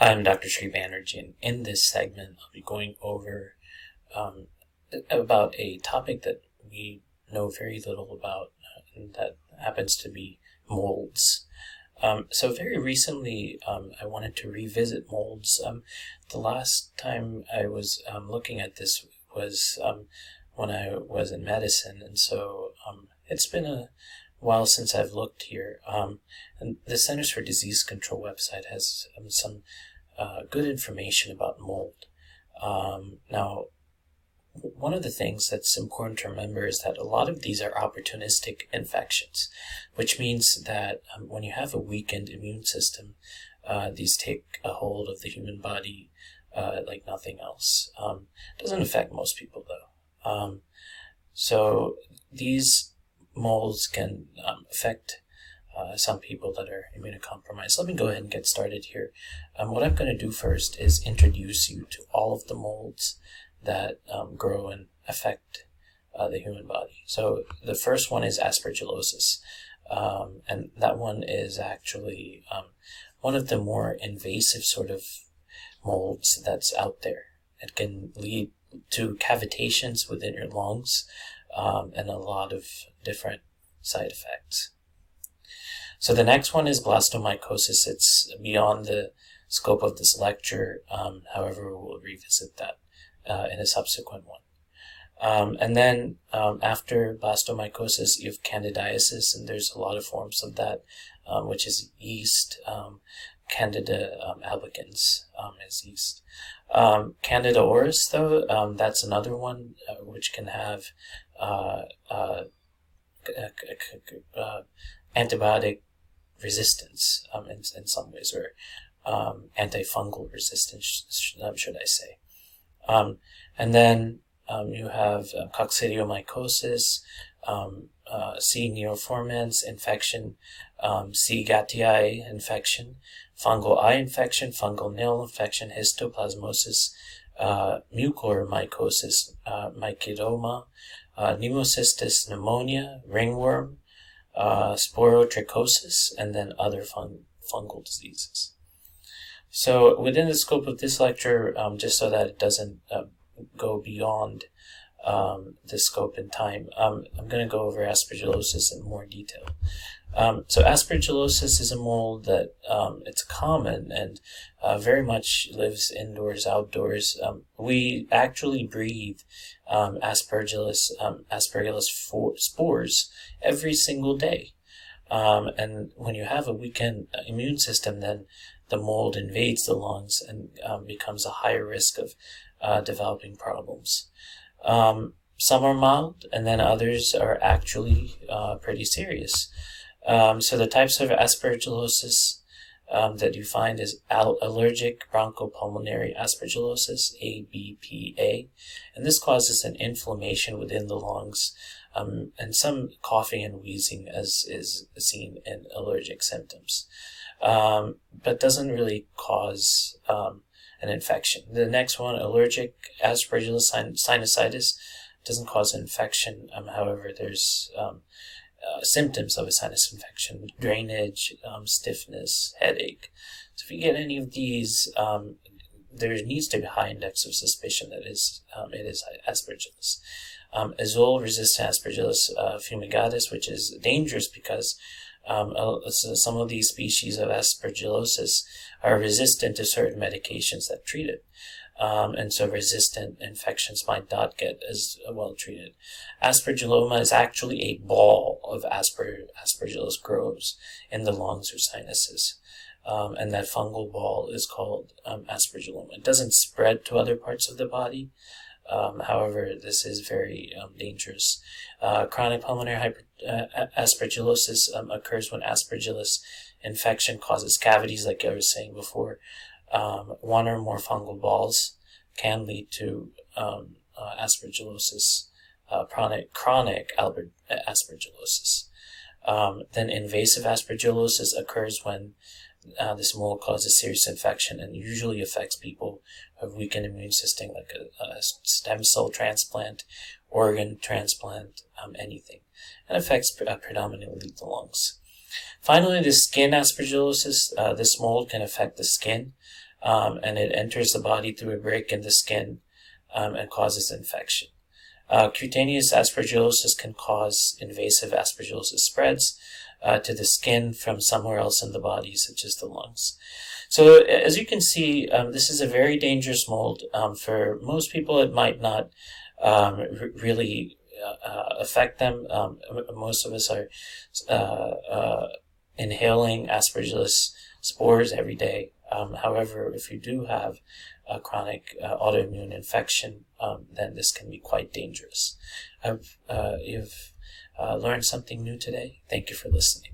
Hi, I'm Dr. Sri Banerjee, and in this segment, I'll be going over um, about a topic that we know very little about, uh, and that happens to be molds. Um, so very recently, um, I wanted to revisit molds. Um, the last time I was um, looking at this was um, when I was in medicine, and so it's been a while since I've looked here. and the Centers for Disease Control website has some uh, good information about mold. now, one of the things that's important to remember is that a lot of these are opportunistic infections, which means that um, when you have a weakened immune system, uh, these take a hold of the human body uh, like nothing else. Um, doesn't affect most people though. Um, so these molds can um, affect uh, some people that are immunocompromised. Let me go ahead and get started here. Um, what I'm going to do first is introduce you to all of the molds that um, grow and affect uh, the human body. So the first one is aspergillosis, um, and that one is actually um, one of the more invasive sort of molds that's out there. It can lead to cavitations within your lungs um, and a lot of different side effects. So the next one is blastomycosis. It's beyond the scope of this lecture. Um, however, we'll revisit that uh, in a subsequent one. Um, and then um, after blastomycosis, you have candidiasis, and there's a lot of forms of that, um, which is yeast. Um, Candida um, albicans um, is yeast. Candida auris, though, that's another one uh, which can have uh, uh, uh antibiotic resistance in, in some ways, or antifungal resistance, should I say. Um, and then um, you have uh, coccidiomycosis, um, uh, C. neoformans infection, um, C. gattii infection, fungal eye infection, fungal nail infection, histoplasmosis, uh, mucormycosis, uh, mycetoma, uh, pneumocystis pneumonia, ringworm, uh, sporotrichosis, and then other fun- fungal diseases. So within the scope of this lecture, um, just so that it doesn't uh, go beyond um, the scope and time, um, I'm going to go over aspergillosis in more detail. Um, so aspergillosis is a mold that um, it's common and uh, very much lives indoors, outdoors. Um, we actually breathe aspergillus aspergillus spores every single day. and when you have a weakened immune system, then the mold invades the lungs and um, becomes a higher risk of uh, developing problems. Um, some are mild, and then others are actually uh, pretty serious. Um, so the types of aspergillosis um, that you find is allergic bronchopulmonary aspergillosis, ABPA, and this causes an inflammation within the lungs um, and some coughing and wheezing as is seen in allergic symptoms um, but doesn't really cause um, an infection. The next one, allergic aspergillus sinusitis, doesn't cause an infection. Um, however, there's um, uh, symptoms of a sinus infection, drainage, um, stiffness, headache. So if you get any of these, um, there needs to be a high index of suspicion that is it is aspergillus. Um, azole resistant aspergillus uh, fumigatus, which is dangerous because um, uh, so some of these species of aspergillosis are resistant to certain medications that treat it. Um, and so resistant infections might not get as well treated. Aspergilloma is actually a ball of asper- aspergillus grows in the lungs or sinuses. Um, and that fungal ball is called um, aspergilloma. It doesn't spread to other parts of the body, um, however, this is very um, dangerous. Uh, chronic pulmonary hyper, uh, aspergillosis um, occurs when aspergillus infection causes cavities, like I was saying before. Um, one or more fungal balls can lead to um, uh, aspergillosis, uh, chronic, chronic Albert, aspergillosis. Um, then invasive aspergillosis occurs when uh, this mold causes serious infection and usually affects people who have weakened immune system, like a, a stem cell transplant, organ transplant, um, anything, and affects pre- uh, predominantly the lungs. Finally, the skin aspergillosis. Uh, this mold can affect the skin. um, and it enters the body through a break in the skin um, and causes infection. Uh, cutaneous aspergillosis can cause invasive aspergillosis spreads uh, to the skin from somewhere else in the body, such as the lungs. So, as you can see, um, this is a very dangerous mold. Um, for most people, it might not um, r- really uh, uh, affect them. Um, most of us are uh, uh, inhaling aspergillus spores every day. Um, however, if you do have a chronic uh, autoimmune infection, um, then this can be quite dangerous. I've, uh, you've uh, learned something new today. Thank you for listening.